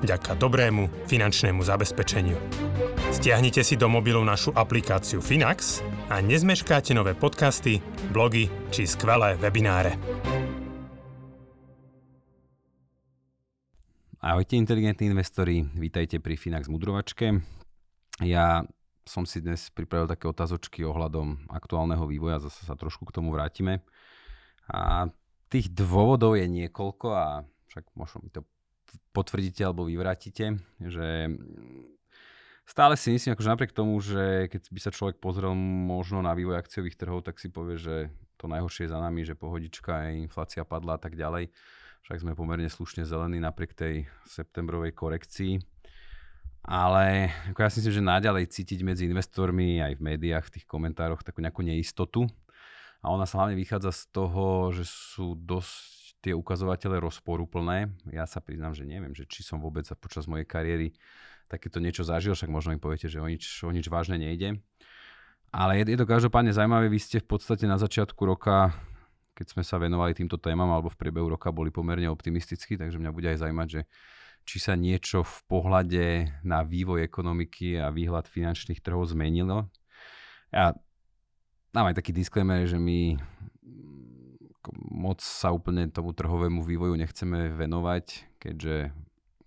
vďaka dobrému finančnému zabezpečeniu. Stiahnite si do mobilu našu aplikáciu Finax a nezmeškáte nové podcasty, blogy či skvelé webináre. Ahojte inteligentní investori, vítajte pri Finax Mudrovačke. Ja som si dnes pripravil také otázočky ohľadom aktuálneho vývoja, zase sa trošku k tomu vrátime. A tých dôvodov je niekoľko a však možno mi to potvrdíte alebo vyvrátite, že stále si myslím, akože napriek tomu, že keď by sa človek pozrel možno na vývoj akciových trhov, tak si povie, že to najhoršie je za nami, že pohodička, inflácia padla a tak ďalej. Však sme pomerne slušne zelení napriek tej septembrovej korekcii. Ale ako ja si myslím, že naďalej cítiť medzi investormi aj v médiách, v tých komentároch takú nejakú neistotu. A ona sa hlavne vychádza z toho, že sú dosť tie ukazovatele rozporúplné. Ja sa priznám, že neviem, že či som vôbec počas mojej kariéry takéto niečo zažil, však možno mi poviete, že o nič, o nič vážne nejde. Ale je, je to každopádne zaujímavé, vy ste v podstate na začiatku roka, keď sme sa venovali týmto témam, alebo v priebehu roka boli pomerne optimistickí, takže mňa bude aj zaujímať, že či sa niečo v pohľade na vývoj ekonomiky a výhľad finančných trhov zmenilo. Ja dám aj taký disclaimer, že my moc sa úplne tomu trhovému vývoju nechceme venovať, keďže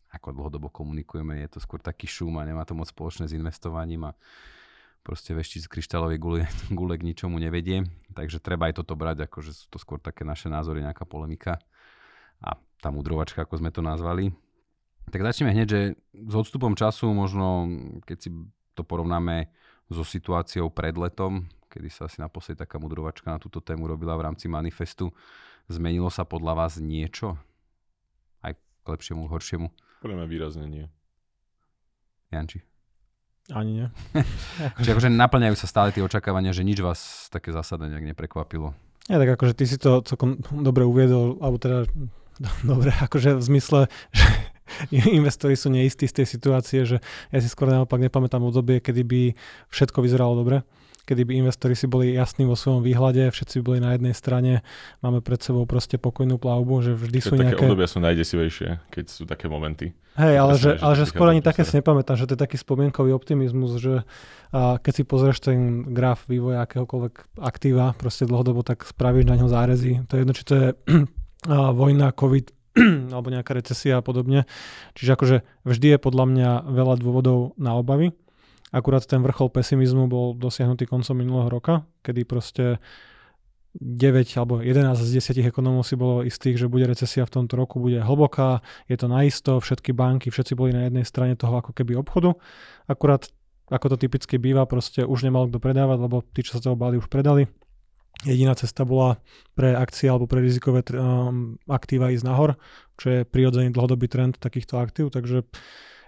ako dlhodobo komunikujeme, je to skôr taký šum a nemá to moc spoločné s investovaním a proste veštiť z kryštálovej gule, gule k ničomu nevedie. Takže treba aj toto brať, ako že sú to skôr také naše názory, nejaká polemika a tá mudrovačka, ako sme to nazvali. Tak začneme hneď, že s odstupom času, možno keď si to porovnáme so situáciou pred letom, kedy sa asi naposledy taká mudrovačka na túto tému robila v rámci manifestu. Zmenilo sa podľa vás niečo? Aj k lepšiemu, k horšiemu? Podľa mňa výrazne nie. Janči? Ani nie. Čiže akože naplňajú sa stále tie očakávania, že nič vás také zásadne nejak neprekvapilo. Ja tak akože ty si to celkom dobre uviedol, alebo teda dobre, akože v zmysle, že investori sú neistí z tej situácie, že ja si skôr naopak nepamätám obdobie, kedy by všetko vyzeralo dobre kedy by investori si boli jasní vo svojom výhľade, všetci boli na jednej strane, máme pred sebou proste pokojnú plavbu, že vždy sú také nejaké... obdobia sú najdesivejšie, keď sú také momenty. Hej, ale že, ale že skôr ani také si nepamätám, že to je taký spomienkový optimizmus, že a keď si pozrieš ten graf vývoja akéhokoľvek aktíva, proste dlhodobo, tak spravíš na ňo zárezy. To je jedno, či to je a, vojna, covid, alebo nejaká recesia a podobne. Čiže akože vždy je podľa mňa veľa dôvodov na obavy. Akurát ten vrchol pesimizmu bol dosiahnutý koncom minulého roka, kedy proste 9 alebo 11 z 10 ekonomov si bolo istých, že bude recesia v tomto roku, bude hlboká, je to naisto, všetky banky, všetci boli na jednej strane toho ako keby obchodu. Akurát ako to typicky býva, proste už nemal kto predávať, lebo tí, čo sa toho báli, už predali. Jediná cesta bola pre akcie alebo pre rizikové um, aktíva ísť nahor, čo je prirodzený dlhodobý trend takýchto aktív, takže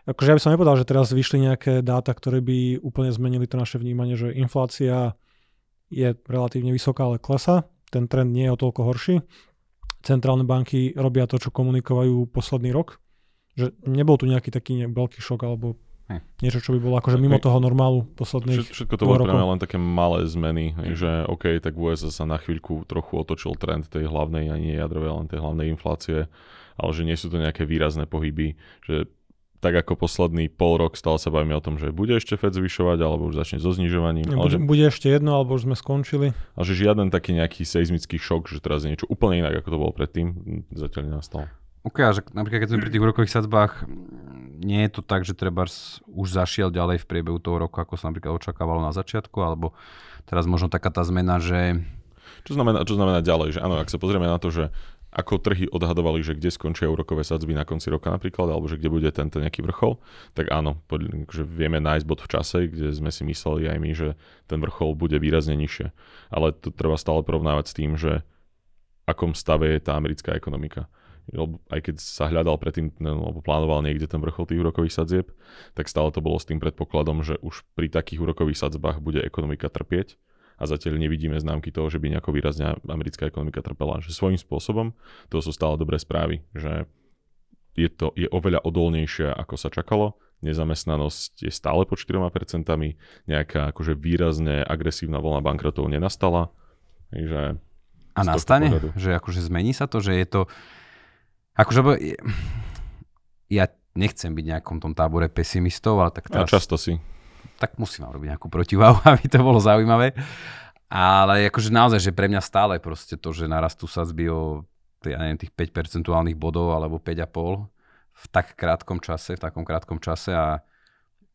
akože ja by som nepovedal, že teraz vyšli nejaké dáta, ktoré by úplne zmenili to naše vnímanie, že inflácia je relatívne vysoká, ale klesa. Ten trend nie je o toľko horší. Centrálne banky robia to, čo komunikovajú posledný rok. Že nebol tu nejaký taký veľký šok alebo niečo, čo by bolo akože mimo toho normálu posledných Všetko to bolo pre mňa len také malé zmeny, že OK, tak USA sa na chvíľku trochu otočil trend tej hlavnej, ani jadrovej, len tej hlavnej inflácie, ale že nie sú to nejaké výrazné pohyby, že tak ako posledný pol rok stále sa bavíme o tom, že bude ešte Fed zvyšovať, alebo už začne so znižovaním. Bude, ale že, bude ešte jedno, alebo už sme skončili. A že žiaden taký nejaký seizmický šok, že teraz je niečo úplne inak, ako to bolo predtým, zatiaľ nenastal. OK, a že napríklad keď sme pri tých úrokových sadzbách, nie je to tak, že treba už zašiel ďalej v priebehu toho roku, ako sa napríklad očakávalo na začiatku, alebo teraz možno taká tá zmena, že... Čo znamená, čo znamená ďalej? Že áno, ak sa pozrieme na to, že ako trhy odhadovali, že kde skončia úrokové sadzby na konci roka napríklad, alebo že kde bude tento nejaký vrchol, tak áno, že vieme nájsť bod v čase, kde sme si mysleli aj my, že ten vrchol bude výrazne nižšie. Ale to treba stále porovnávať s tým, že akom stave je tá americká ekonomika. aj keď sa hľadal predtým, alebo plánoval niekde ten vrchol tých úrokových sadzieb, tak stále to bolo s tým predpokladom, že už pri takých úrokových sadzbách bude ekonomika trpieť a zatiaľ nevidíme známky toho, že by nejako výrazne americká ekonomika trpela. Že svojím spôsobom to sú stále dobré správy, že je to je oveľa odolnejšia, ako sa čakalo. Nezamestnanosť je stále pod 4%, nejaká akože výrazne agresívna vlna bankrotov nenastala. Takže a nastane? Že akože zmení sa to, že je to Akože, ja nechcem byť nejakom tom tábore pesimistov, ale tak teraz... A často si. Tak musím vám robiť nejakú protiváhu, aby to bolo zaujímavé. Ale akože naozaj, že pre mňa stále proste to, že narastú sadzby o ja neviem, tých 5 percentuálnych bodov alebo 5,5 v tak krátkom čase, v takom krátkom čase a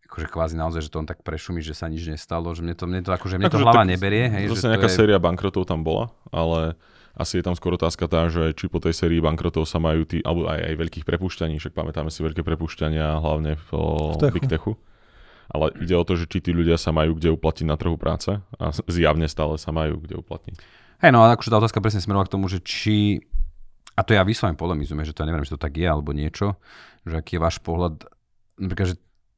akože kvázi naozaj, že to on tak prešumí, že sa nič nestalo, že mne to, mne to, akože mne akože to hlava tak, neberie. Hej, zase že nejaká je... séria bankrotov tam bola, ale asi je tam skôr otázka tá, že či po tej sérii bankrotov sa majú tí, alebo aj, aj veľkých prepušťaní, však pamätáme si veľké prepušťania hlavne v, v techu. Big Techu. Ale ide o to, že či tí ľudia sa majú kde uplatiť na trhu práce a zjavne stále sa majú kde uplatniť. Hej, no a akože tá otázka presne smerovala k tomu, že či, a to ja vyslovene polemizujeme, že to ja neviem, že to tak je alebo niečo, že aký je váš pohľad, napríklad, že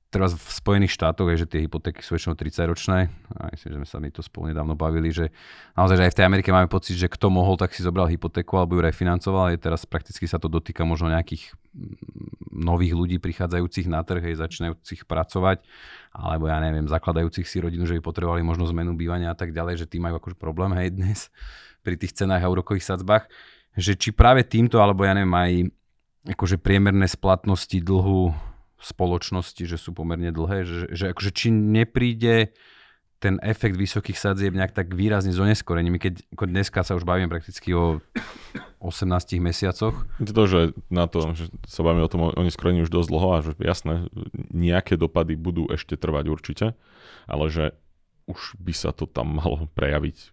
teraz v Spojených štátoch je, že tie hypotéky sú väčšinou 30 ročné. A myslím, že sme sa mi to spolu nedávno bavili, že naozaj, že aj v tej Amerike máme pocit, že kto mohol, tak si zobral hypotéku alebo ju refinancoval. Je teraz prakticky sa to dotýka možno nejakých mm, nových ľudí prichádzajúcich na trh, aj začínajúcich pracovať, alebo ja neviem, zakladajúcich si rodinu, že by potrebovali možno zmenu bývania a tak ďalej, že tí majú akože problém hej dnes pri tých cenách a úrokových sadzbách. Že či práve týmto, alebo ja neviem, aj akože priemerné splatnosti dlhu spoločnosti, že sú pomerne dlhé, že, že akože či nepríde ten efekt vysokých sadzieb nejak tak výrazne z oneskorením, keď ako dneska sa už bavíme prakticky o 18 mesiacoch. To, že na to, že sa bavíme o tom oneskorení už dosť dlho a že jasné, nejaké dopady budú ešte trvať určite, ale že už by sa to tam malo prejaviť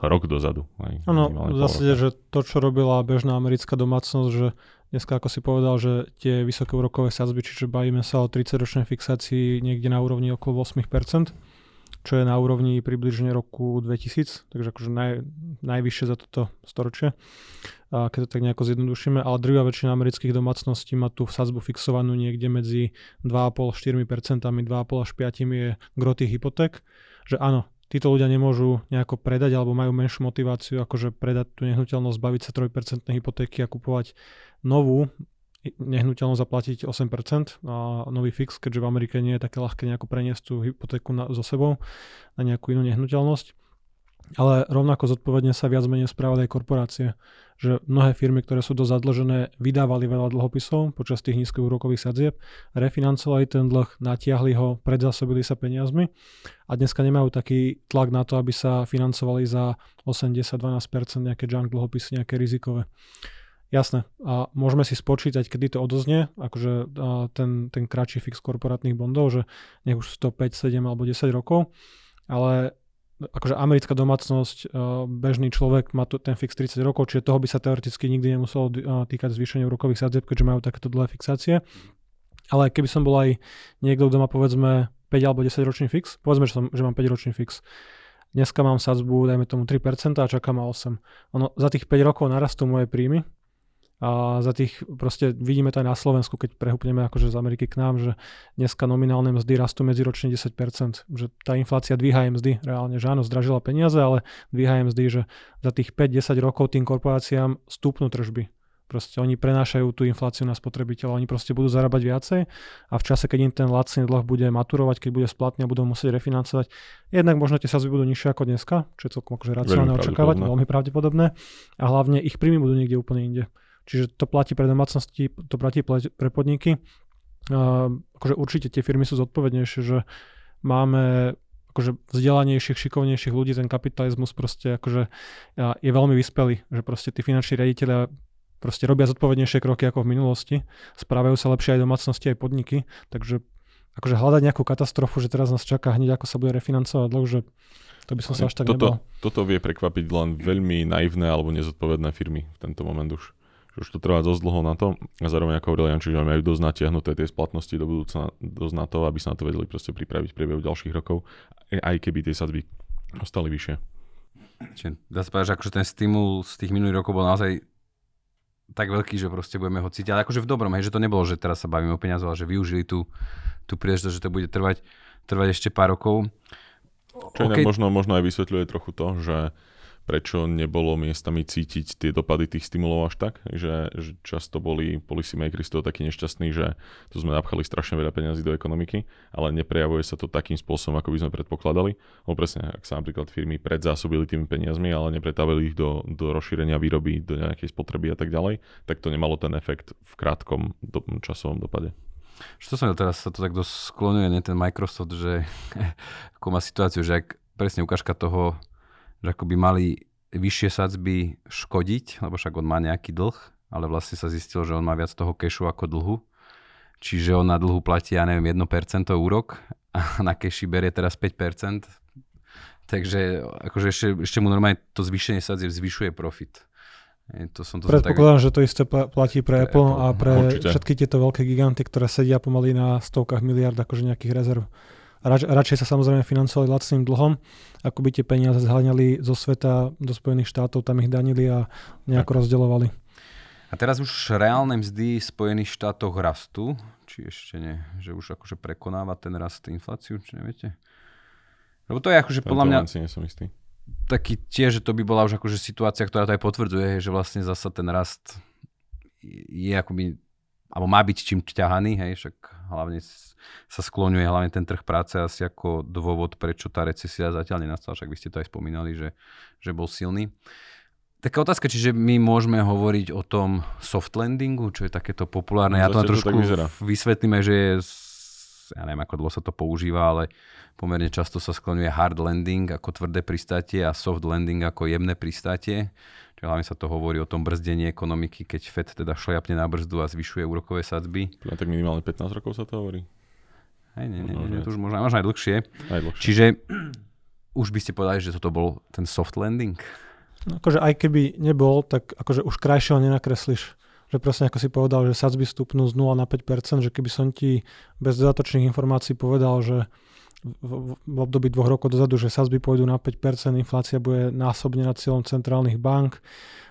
rok dozadu. Áno, zase, že to, čo robila bežná americká domácnosť, že dneska, ako si povedal, že tie vysoké úrokové sadzby, čiže bavíme sa o 30-ročnej fixácii niekde na úrovni okolo 8%, čo je na úrovni približne roku 2000, takže akože naj, najvyššie za toto storočie, a keď to tak nejako zjednodušíme, ale druhá väčšina amerických domácností má tú sadzbu fixovanú niekde medzi 2,5-4%, 2,5 až 5 je groty hypoték, že áno, títo ľudia nemôžu nejako predať alebo majú menšiu motiváciu akože predať tú nehnuteľnosť, baviť sa 3% hypotéky a kupovať novú nehnuteľnosť zaplatiť 8% a nový fix, keďže v Amerike nie je také ľahké nejako preniesť tú hypotéku na, so sebou na nejakú inú nehnuteľnosť ale rovnako zodpovedne sa viac menej správali aj korporácie. Že mnohé firmy, ktoré sú dosť zadlžené, vydávali veľa dlhopisov počas tých nízkych úrokových sadzieb, refinancovali ten dlh, natiahli ho, predzásobili sa peniazmi a dneska nemajú taký tlak na to, aby sa financovali za 80-12% nejaké junk dlhopisy, nejaké rizikové. Jasné. A môžeme si spočítať, kedy to odoznie, akože ten, ten kratší fix korporátnych bondov, že nech už 105, 7 alebo 10 rokov, ale akože americká domácnosť, eh, bežný človek má ten fix 30 rokov, čiže toho by sa teoreticky nikdy nemuselo eh, týkať zvýšenia úrokových sadzieb, keďže majú takéto dlhé fixácie. Ale keby som bol aj niekto, kto má povedzme 5 alebo 10 ročný fix, povedzme, že, som, že mám 5 ročný fix, dneska mám sadzbu, dajme tomu 3% a čakám ma 8. Ono, za tých 5 rokov narastú moje príjmy, a za tých, proste vidíme to aj na Slovensku, keď prehúpneme akože z Ameriky k nám, že dneska nominálne mzdy rastú medziročne 10%, že tá inflácia dvíha mzdy reálne, že áno, zdražila peniaze, ale dvíha mzdy, že za tých 5-10 rokov tým korporáciám stúpnú tržby. Proste oni prenášajú tú infláciu na spotrebiteľa, oni proste budú zarábať viacej a v čase, keď im ten lacný dlh bude maturovať, keď bude splatný a budú musieť refinancovať, jednak možno tie sazby budú nižšie ako dneska, čo je celkom akože racionálne očakávať, veľmi pravdepodobné a hlavne ich príjmy budú niekde úplne inde. Čiže to platí pre domácnosti, to platí pre podniky. Akože určite tie firmy sú zodpovednejšie, že máme akože vzdelanejších, šikovnejších ľudí, ten kapitalizmus proste akože je veľmi vyspelý, že proste tí finanční riaditeľia proste robia zodpovednejšie kroky ako v minulosti, správajú sa lepšie aj domácnosti, aj podniky, takže akože hľadať nejakú katastrofu, že teraz nás čaká hneď ako sa bude refinancovať dlh, že to by som sa až tak toto, nebal. Toto vie prekvapiť len veľmi naivné alebo nezodpovedné firmy v tento moment už už to trvá dosť dlho na to a zároveň ako hovoril Janči, že majú dosť natiahnuté tie splatnosti do budúcna dosť na to, aby sa na to vedeli proste pripraviť v priebehu ďalších rokov, aj keby tie sadzby ostali vyššie. Čiže dá sa povedať, že akože ten stimul z tých minulých rokov bol naozaj tak veľký, že proste budeme ho cítiť. Ale akože v dobrom, hej, že to nebolo, že teraz sa bavíme o peniazoch, ale že využili tú, tú príležitosť, že to bude trvať, trvať ešte pár rokov. Čo okay. možno, možno aj vysvetľuje trochu to, že prečo nebolo miestami cítiť tie dopady tých stimulov až tak, že, že často boli policy makers toho takí nešťastní, že tu sme napchali strašne veľa peniazy do ekonomiky, ale neprejavuje sa to takým spôsobom, ako by sme predpokladali. No presne, ak sa napríklad firmy predzásobili tými peniazmi, ale nepretavili ich do, do rozšírenia výroby, do nejakej spotreby a tak ďalej, tak to nemalo ten efekt v krátkom do, časovom dopade. Čo som teraz sa to tak dosť sklonuje, nie ten Microsoft, že ako má situáciu, že ak presne ukážka toho že ako by mali vyššie sadzby škodiť, lebo však on má nejaký dlh, ale vlastne sa zistil, že on má viac toho kešu ako dlhu. Čiže on na dlhu platí, ja neviem, 1% úrok a na keši berie teraz 5%. Takže akože ešte, ešte mu normálne to zvýšenie sadzieb zvyšuje profit. To som to Predpokladám, tak... že to isté platí pre, pre Apple, Apple a pre Určite. všetky tieto veľké giganty, ktoré sedia pomaly na stovkách miliard akože nejakých rezerv. Rač, radšej sa samozrejme financovali lacným dlhom, ako by tie peniaze zháňali zo sveta do Spojených štátov, tam ich danili a nejako rozdeľovali. A teraz už reálne mzdy v Spojených štátoch rastú, či ešte nie? Že už akože prekonáva ten rast infláciu, či neviete? Lebo to je akože podľa mňa... Nie som istý. Taký tiež, že to by bola už akože situácia, ktorá to aj potvrdzuje, že vlastne zasa ten rast je akoby, alebo má byť čím ťahaný, hej, však hlavne sa skloňuje hlavne ten trh práce asi ako dôvod, prečo tá recesia zatiaľ nenastala, však vy ste to aj spomínali, že, že bol silný. Taká otázka, čiže my môžeme hovoriť o tom soft landingu, čo je takéto populárne. No, ja to trošku vysvetlíme, že je, ja neviem, ako dlho sa to používa, ale pomerne často sa skloňuje hard landing ako tvrdé pristátie a soft landing ako jemné pristátie. Čiže hlavne sa to hovorí o tom brzdení ekonomiky, keď Fed teda šliapne na brzdu a zvyšuje úrokové sadzby. Tak minimálne 15 rokov sa to hovorí. Hej, nie, nie, nie, to už možno, možno aj dlhšie. Aj dlhšie. Čiže už by ste povedali, že toto bol ten soft landing? No, akože aj keby nebol, tak akože už krajšieho nenakreslíš. Že presne ako si povedal, že sadzby stupnú z 0 na 5%, že keby som ti bez dodatočných informácií povedal, že v, v období dvoch rokov dozadu, že sazby pôjdu na 5%, inflácia bude násobne na cieľom centrálnych bank,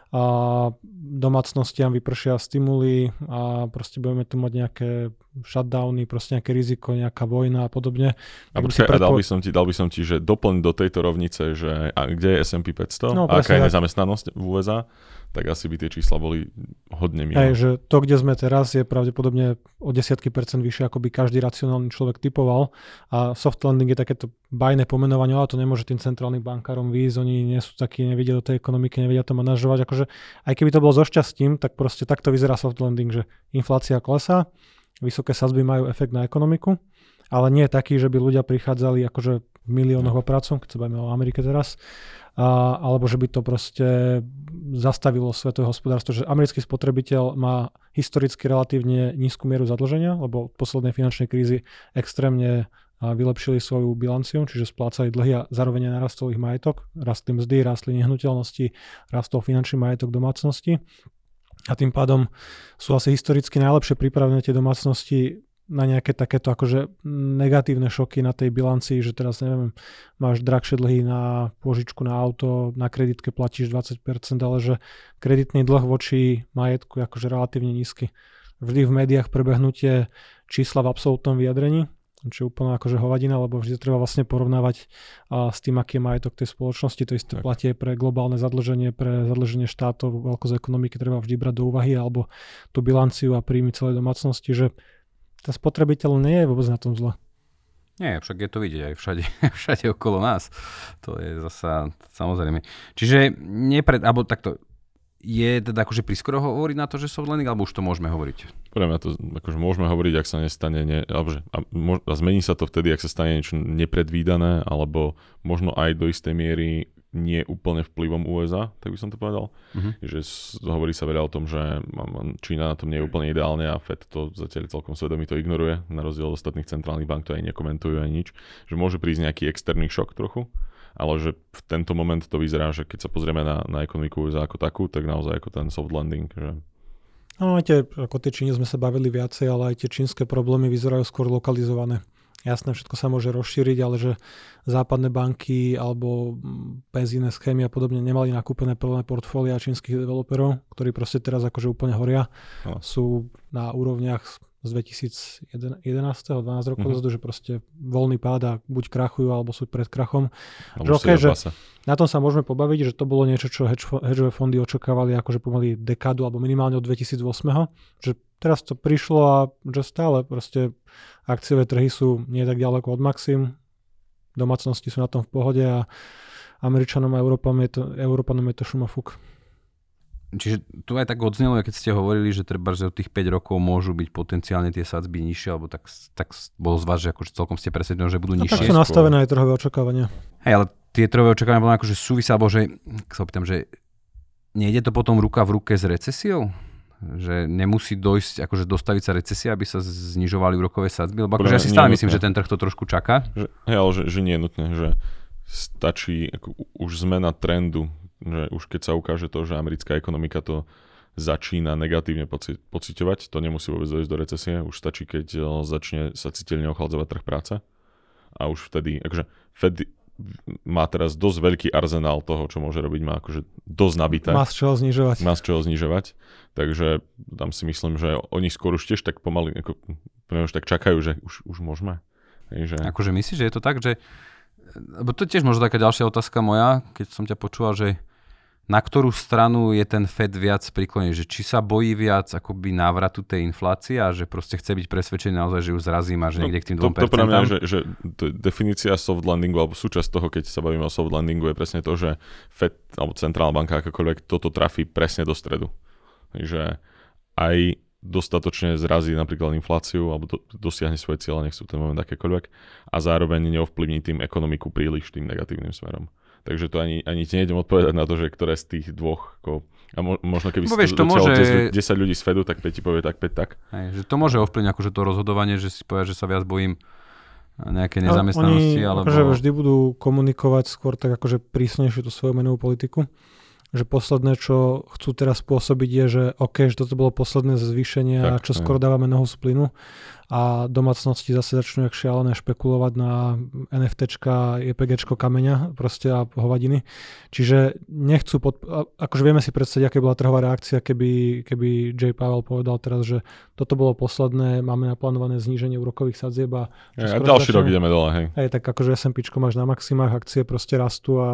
a domácnostiam vypršia stimuly a proste budeme tu mať nejaké shutdowny, proste nejaké riziko, nejaká vojna a podobne. A, počkaj, predpo... a dal, by som ti, dal by som ti, že doplň do tejto rovnice, že a kde je S&P 500 no, a aká je nezamestnanosť v USA tak asi by tie čísla boli hodne mimo. Hej, že to, kde sme teraz, je pravdepodobne o desiatky percent vyššie, ako by každý racionálny človek typoval. A soft landing je takéto bajné pomenovanie, ale to nemôže tým centrálnym bankárom výjsť, oni nie sú takí, nevidia do tej ekonomiky, nevedia to manažovať. Akože, aj keby to bolo so šťastím, tak proste takto vyzerá soft landing, že inflácia klesá, vysoké sazby majú efekt na ekonomiku, ale nie taký, že by ľudia prichádzali akože v miliónoch o prácu, keď sa bavíme o Amerike teraz, a, alebo že by to proste zastavilo svetové hospodárstvo, že americký spotrebiteľ má historicky relatívne nízku mieru zadlženia, lebo od poslednej finančnej krízy extrémne vylepšili svoju bilanciu, čiže splácali dlhy a zároveň narastol ich majetok, rastli mzdy, rastli nehnuteľnosti, rastol finančný majetok domácnosti a tým pádom sú asi historicky najlepšie pripravené tie domácnosti na nejaké takéto akože negatívne šoky na tej bilancii, že teraz neviem, máš drahšie dlhy na pôžičku na auto, na kreditke platíš 20%, ale že kreditný dlh voči majetku je akože relatívne nízky. Vždy v médiách prebehnutie čísla v absolútnom vyjadrení, čo je úplne akože hovadina, lebo vždy treba vlastne porovnávať a, s tým, aký je majetok tej spoločnosti. To isté tak. platí pre globálne zadlženie, pre zadlženie štátov, veľkosť ekonomiky treba vždy brať do úvahy, alebo tú bilanciu a príjmy celej domácnosti, že tá spotrebiteľ nie je vôbec na tom zle. Nie, však je to vidieť aj všade, všade okolo nás. To je zasa samozrejme. Čiže nepred, alebo takto, je teda akože priskoro hovoriť na to, že soft landing, alebo už to môžeme hovoriť? Podľa mňa to akože môžeme hovoriť, ak sa nestane, ne, alebo že, a, mož, a zmení sa to vtedy, ak sa stane niečo nepredvídané, alebo možno aj do istej miery nie úplne vplyvom USA, tak by som to povedal. Uh-huh. Že hovorí sa veľa o tom, že Čína na tom nie je úplne ideálne a Fed to zatiaľ celkom svedomí to ignoruje, na rozdiel od ostatných centrálnych bank to aj nekomentujú ani nič. Že môže prísť nejaký externý šok trochu, ale že v tento moment to vyzerá, že keď sa pozrieme na, na ekonomiku USA ako takú, tak naozaj ako ten soft landing, že No, aj tie, ako tie Číne sme sa bavili viacej, ale aj tie čínske problémy vyzerajú skôr lokalizované jasné, všetko sa môže rozšíriť, ale že západné banky alebo penzíne schémy a podobne nemali nakúpené plné portfólia čínskych developerov, ktorí proste teraz akože úplne horia. No. Sú na úrovniach z 2011 12 rokov mm-hmm. dozadu, že proste voľný pád a buď krachujú, alebo sú pred krachom. Že, okay, že na tom sa môžeme pobaviť, že to bolo niečo, čo hedžové fondy očakávali akože pomaly dekádu alebo minimálne od 2008. Že teraz to prišlo a že stále proste akciové trhy sú nie tak ďaleko od maxim, domácnosti sú na tom v pohode a Američanom a Európanom je to, Európanom je to šumafúk. Čiže tu aj tak odznelo, keď ste hovorili, že treba, že od tých 5 rokov môžu byť potenciálne tie sadzby nižšie, alebo tak, tak bolo z vás, že akože celkom ste presvedčení, že budú no, nižšie. Tak sú nastavené aj trhové očakávania. Hej, ale tie trhové očakávania bolo akože súvisia, alebo že, sa opýtam, že nejde to potom ruka v ruke s recesiou? Že nemusí dojsť, akože dostaviť sa recesia, aby sa znižovali úrokové sadzby? Lebo akože ja si stále myslím, že ten trh to trošku čaká. Že, hej, ale že, že nie je nutné, že stačí ako už zmena trendu že už keď sa ukáže to, že americká ekonomika to začína negatívne poci- pociťovať, to nemusí vôbec dojsť do recesie, už stačí, keď eh, začne sa citeľne ochladzovať trh práce a už vtedy, akože Fed má teraz dosť veľký arzenál toho, čo môže robiť, má akože dosť nabité. Má z čoho znižovať. Má z čoho znižovať, takže tam si myslím, že oni skôr už tiež tak pomaly, ako, už tak čakajú, že už, už môžeme. Takže... Akože myslíš, že je to tak, že lebo to je tiež možno taká ďalšia otázka moja, keď som ťa počúval, že na ktorú stranu je ten Fed viac priklonený, že či sa bojí viac akoby návratu tej inflácie a že proste chce byť presvedčený naozaj, že ju zrazí až no, niekde k tým 2%. To, to pre mňa, že, že definícia soft landingu alebo súčasť toho, keď sa bavíme o soft landingu je presne to, že Fed alebo centrálna banka akokoľvek toto trafí presne do stredu. Takže aj dostatočne zrazí napríklad infláciu alebo do, dosiahne svoje cieľa, nech sú ten moment akékoľvek a zároveň neovplyvní tým ekonomiku príliš tým negatívnym smerom. Takže to ani, ani ti nejdem odpovedať na to, že ktoré z tých dvoch ako, a mo, možno keby si to môže... 10, 10 ľudí z Fedu, tak 5 ti povie tak, 5 tak. Hej, že to môže ovplyvniť akože to rozhodovanie, že si povie, že sa viac bojím nejaké nezamestnanosti. oni alebo... akože vždy budú komunikovať skôr tak akože prísnejšie tú svoju menovú politiku že posledné, čo chcú teraz spôsobiť je, že OK, že toto bolo posledné zvýšenie tak, a čo skoro dávame nohu z plynu a domácnosti zase začnú jak šialené špekulovať na NFTčka, EPGčko kameňa proste a hovadiny. Čiže nechcú, pod, akože vieme si predstaviť, aké bola trhová reakcia, keby, keby J. Powell povedal teraz, že toto bolo posledné, máme naplánované zníženie úrokových sadzieb a... Ja, ďalší rok ideme dole, hej. Hej, tak akože S&P máš na maximách, akcie proste rastú a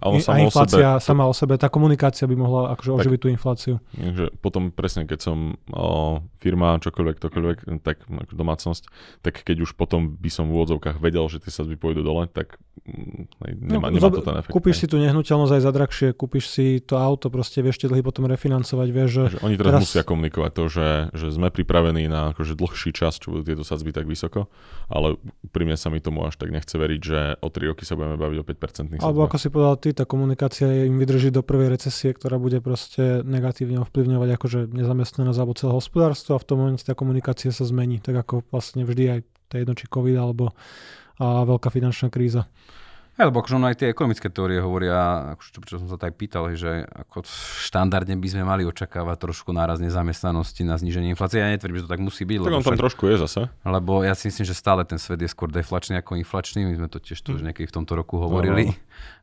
a, on a inflácia o sebe, sama o sebe, tá komunikácia by mohla akože oživiť tú infláciu. Takže potom presne, keď som o, firma, čokoľvek, tokoľvek, tak domácnosť, tak keď už potom by som v úvodzovkách vedel, že tie sadzby pôjdu dole, tak nemá, no, nemá to ten efekt. Kúpiš ne? si tú nehnuteľnosť aj za drahšie, kúpiš si to auto, proste vieš tie dlhy potom refinancovať, vieš, že... oni teraz, teraz musia komunikovať to, že, že sme pripravení na akože dlhší čas, čo budú tieto sadzby tak vysoko, ale pri mne sa mi tomu až tak nechce veriť, že o 3 roky sa budeme baviť o 5% Alebo ako si povedal ty, tá komunikácia im vydrží do prvej recesie, ktorá bude proste negatívne ovplyvňovať akože nezamestnanosť alebo celé hospodárstvo a v tom momente tá komunikácia sa zmení, tak ako vlastne vždy aj to jedno či COVID alebo a veľká finančná kríza. Ja, lebo akože aj tie ekonomické teórie hovoria, akože, čo, čo som sa tak pýtal, že ako štandardne by sme mali očakávať trošku náraz nezamestnanosti na zníženie inflácie. Ja netvrdím, že to tak musí byť. Tak on tam však, trošku je zase. Lebo ja si myslím, že stále ten svet je skôr deflačný ako inflačný. My sme to tiež tu už hm. niekedy v tomto roku hovorili. No.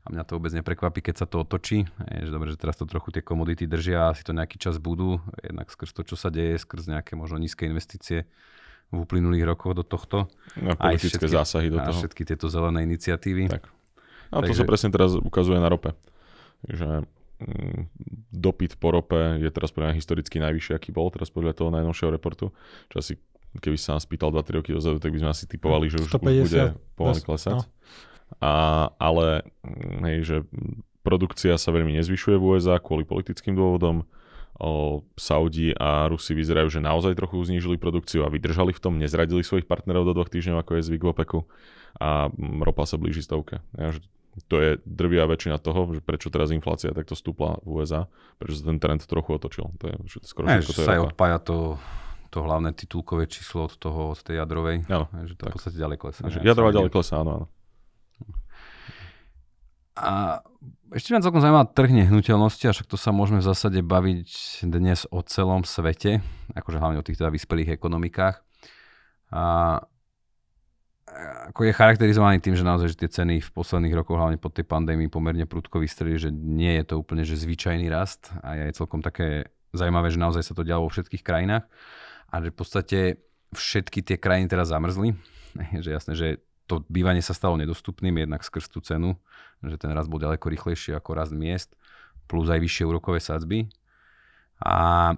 A mňa to vôbec neprekvapí, keď sa to otočí. Je, že dobre, že teraz to trochu tie komodity držia a si to nejaký čas budú. Jednak skrz to, čo sa deje, skrz nejaké možno nízke investície v uplynulých rokoch do tohto. No, politické všetky, zásahy do toho. A všetky tieto zelené iniciatívy. Tak. A Takže... to sa presne teraz ukazuje na rope. Takže mm, dopyt po rope je teraz podľa historicky najvyšší, aký bol teraz podľa toho najnovšieho reportu. Čo asi, keby sa nám spýtal 2-3 roky dozadu, tak by sme asi typovali, že už, 150, už bude pomaly klesať. No. A, ale mm, hej, že produkcia sa veľmi nezvyšuje v USA kvôli politickým dôvodom. O, Saudi a Rusi vyzerajú, že naozaj trochu znížili produkciu a vydržali v tom, nezradili svojich partnerov do dvoch týždňov, ako je zvyk v OPEKu a mm, ropa sa blíži stovke. Ja, to je drvia väčšina toho, že prečo teraz inflácia takto stúpla v USA, prečo sa ten trend trochu otočil. To je že skoro ne, všetko, to je sa aj odpája to, to hlavné titulkové číslo od toho, od tej jadrovej. Áno, že to tak. v podstate ďalej klesá. Jadrová ďalej klesá, áno, áno. A ešte ma celkom zaujímavá trh nehnuteľnosti, a však to sa môžeme v zásade baviť dnes o celom svete, akože hlavne o tých teda vyspelých ekonomikách. A ako je charakterizovaný tým, že naozaj že tie ceny v posledných rokoch, hlavne po tej pandémii, pomerne prudko vystreli, že nie je to úplne že zvyčajný rast a je celkom také zaujímavé, že naozaj sa to dialo vo všetkých krajinách a že v podstate všetky tie krajiny teraz zamrzli. že jasné, že to bývanie sa stalo nedostupným jednak skrz tú cenu, že ten rast bol ďaleko rýchlejší ako rast miest, plus aj vyššie úrokové sadzby. A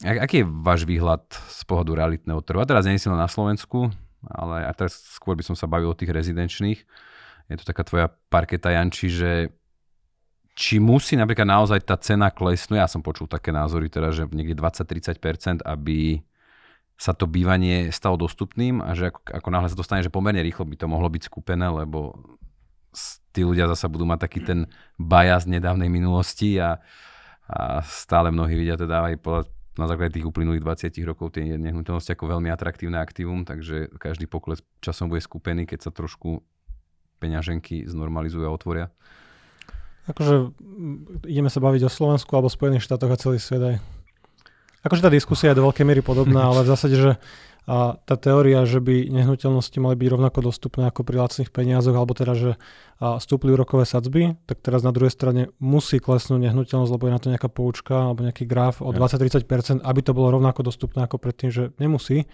aký je váš výhľad z pohľadu realitného trhu? A teraz nie na Slovensku, ale a teraz skôr by som sa bavil o tých rezidenčných. Je to taká tvoja parketa, Janči, že či musí napríklad naozaj tá cena klesnúť, ja som počul také názory teda, že niekde 20-30%, aby sa to bývanie stalo dostupným a že ako, ako náhle sa to stane, že pomerne rýchlo by to mohlo byť skúpené, lebo tí ľudia zasa budú mať taký ten bias nedávnej minulosti a, a stále mnohí vidia teda aj podľa na základe tých uplynulých 20 rokov tie nehnuteľnosti ako veľmi atraktívne aktívum, takže každý pokles časom bude skúpený, keď sa trošku peňaženky znormalizujú a otvoria. Akože ideme sa baviť o Slovensku alebo Spojených štátoch a celý svet aj. Akože tá diskusia je do veľkej miery podobná, ale v zásade, že a tá teória, že by nehnuteľnosti mali byť rovnako dostupné ako pri lacných peniazoch, alebo teda, že stúpli úrokové sadzby, tak teraz na druhej strane musí klesnúť nehnuteľnosť, lebo je na to nejaká poučka alebo nejaký graf o 20-30%, aby to bolo rovnako dostupné ako predtým, že nemusí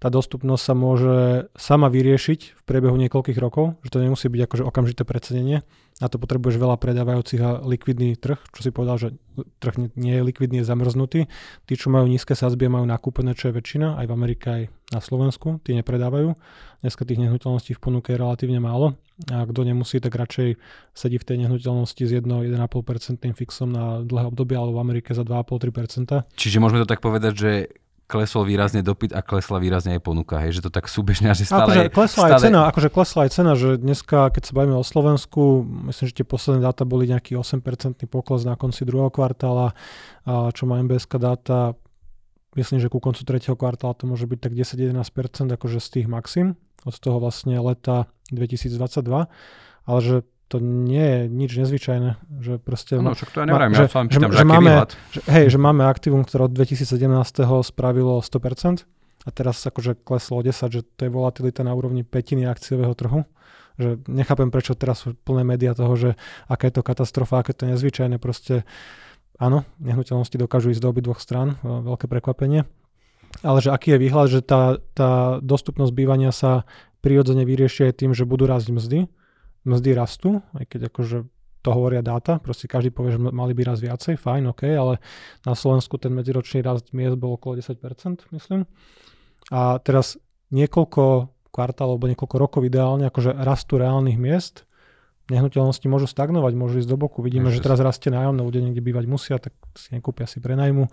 tá dostupnosť sa môže sama vyriešiť v priebehu niekoľkých rokov, že to nemusí byť akože okamžité predsedenie. Na to potrebuješ veľa predávajúcich a likvidný trh, čo si povedal, že trh nie je likvidný, je zamrznutý. Tí, čo majú nízke sadzby, majú nakúpené, čo je väčšina, aj v Amerike, aj na Slovensku, tí nepredávajú. Dneska tých nehnuteľností v ponuke je relatívne málo. A kto nemusí, tak radšej sedí v tej nehnuteľnosti s 1-1,5% fixom na dlhé obdobie, alebo v Amerike za 2,5-3%. Čiže môžeme to tak povedať, že klesol výrazne dopyt a klesla výrazne aj ponuka, hej, že to tak súbežne, že stále... Akože klesla stále... aj cena, akože klesla aj cena, že dneska, keď sa bavíme o Slovensku, myslím, že tie posledné dáta boli nejaký 8% pokles na konci druhého kvartála, a čo má MBSK dáta, myslím, že ku koncu tretieho kvartála to môže byť tak 10-11% akože z tých maxim, od toho vlastne leta 2022, ale že to nie je nič nezvyčajné. Že proste no, však to ja nevrajím, ja sa pýtam, že, že, máme, že, hej, že máme aktívum, ktoré od 2017. spravilo 100% a teraz akože kleslo o 10, že to je volatilita na úrovni petiny akciového trhu. Že nechápem, prečo teraz sú plné médiá toho, že aká je to katastrofa, aké to je nezvyčajné. Proste áno, nehnuteľnosti dokážu ísť do obi dvoch strán, veľké prekvapenie. Ale že aký je výhľad, že tá, tá dostupnosť bývania sa prirodzene vyrieši aj tým, že budú rásť mzdy, mzdy rastú, aj keď akože to hovoria dáta, proste každý povie, že mali by raz viacej, fajn, OK, ale na Slovensku ten medziročný rast miest bol okolo 10%, myslím. A teraz niekoľko kvartálov alebo niekoľko rokov ideálne, akože rastu reálnych miest, nehnuteľnosti môžu stagnovať, môžu ísť do boku. Vidíme, že teraz rastie nájomné, ľudia niekde bývať musia, tak si nekúpia si prenajmu.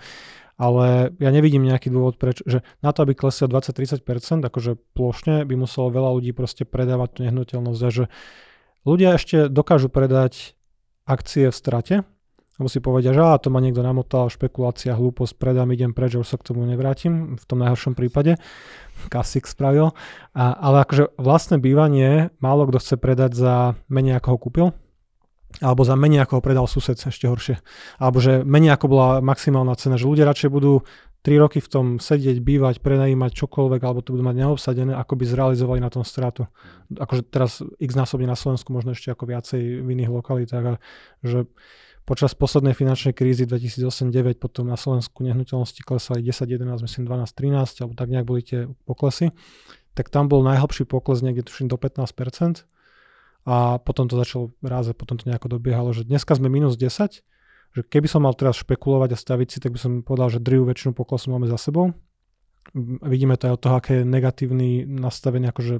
Ale ja nevidím nejaký dôvod, prečo, že na to, aby kleslo 20-30%, akože plošne by muselo veľa ľudí proste predávať tú nehnuteľnosť a že Ľudia ešte dokážu predať akcie v strate, lebo si povedia, že á, to ma niekto namotal, špekulácia, hlúposť, predám, idem preč, už sa k tomu nevrátim, v tom najhoršom prípade. Kasik spravil. A, ale akože vlastné bývanie málo kto chce predať za menej ako ho kúpil, alebo za menej ako ho predal sused, ešte horšie. Alebo že menej ako bola maximálna cena, že ľudia radšej budú 3 roky v tom sedieť, bývať, prenajímať čokoľvek, alebo to budú mať neobsadené, ako by zrealizovali na tom stratu. Akože teraz x násobne na Slovensku, možno ešte ako viacej v iných lokalitách. Že počas poslednej finančnej krízy 2008-2009 potom na Slovensku nehnuteľnosti klesali 10, 11, myslím 12, 13, alebo tak nejak boli tie poklesy. Tak tam bol najhlbší pokles niekde tuším do 15%. A potom to začalo rázať, potom to nejako dobiehalo, že dneska sme minus 10, že keby som mal teraz špekulovať a staviť si, tak by som povedal, že drivu väčšinu poklesu máme za sebou. Vidíme to aj od toho, aké je negatívny nastavený akože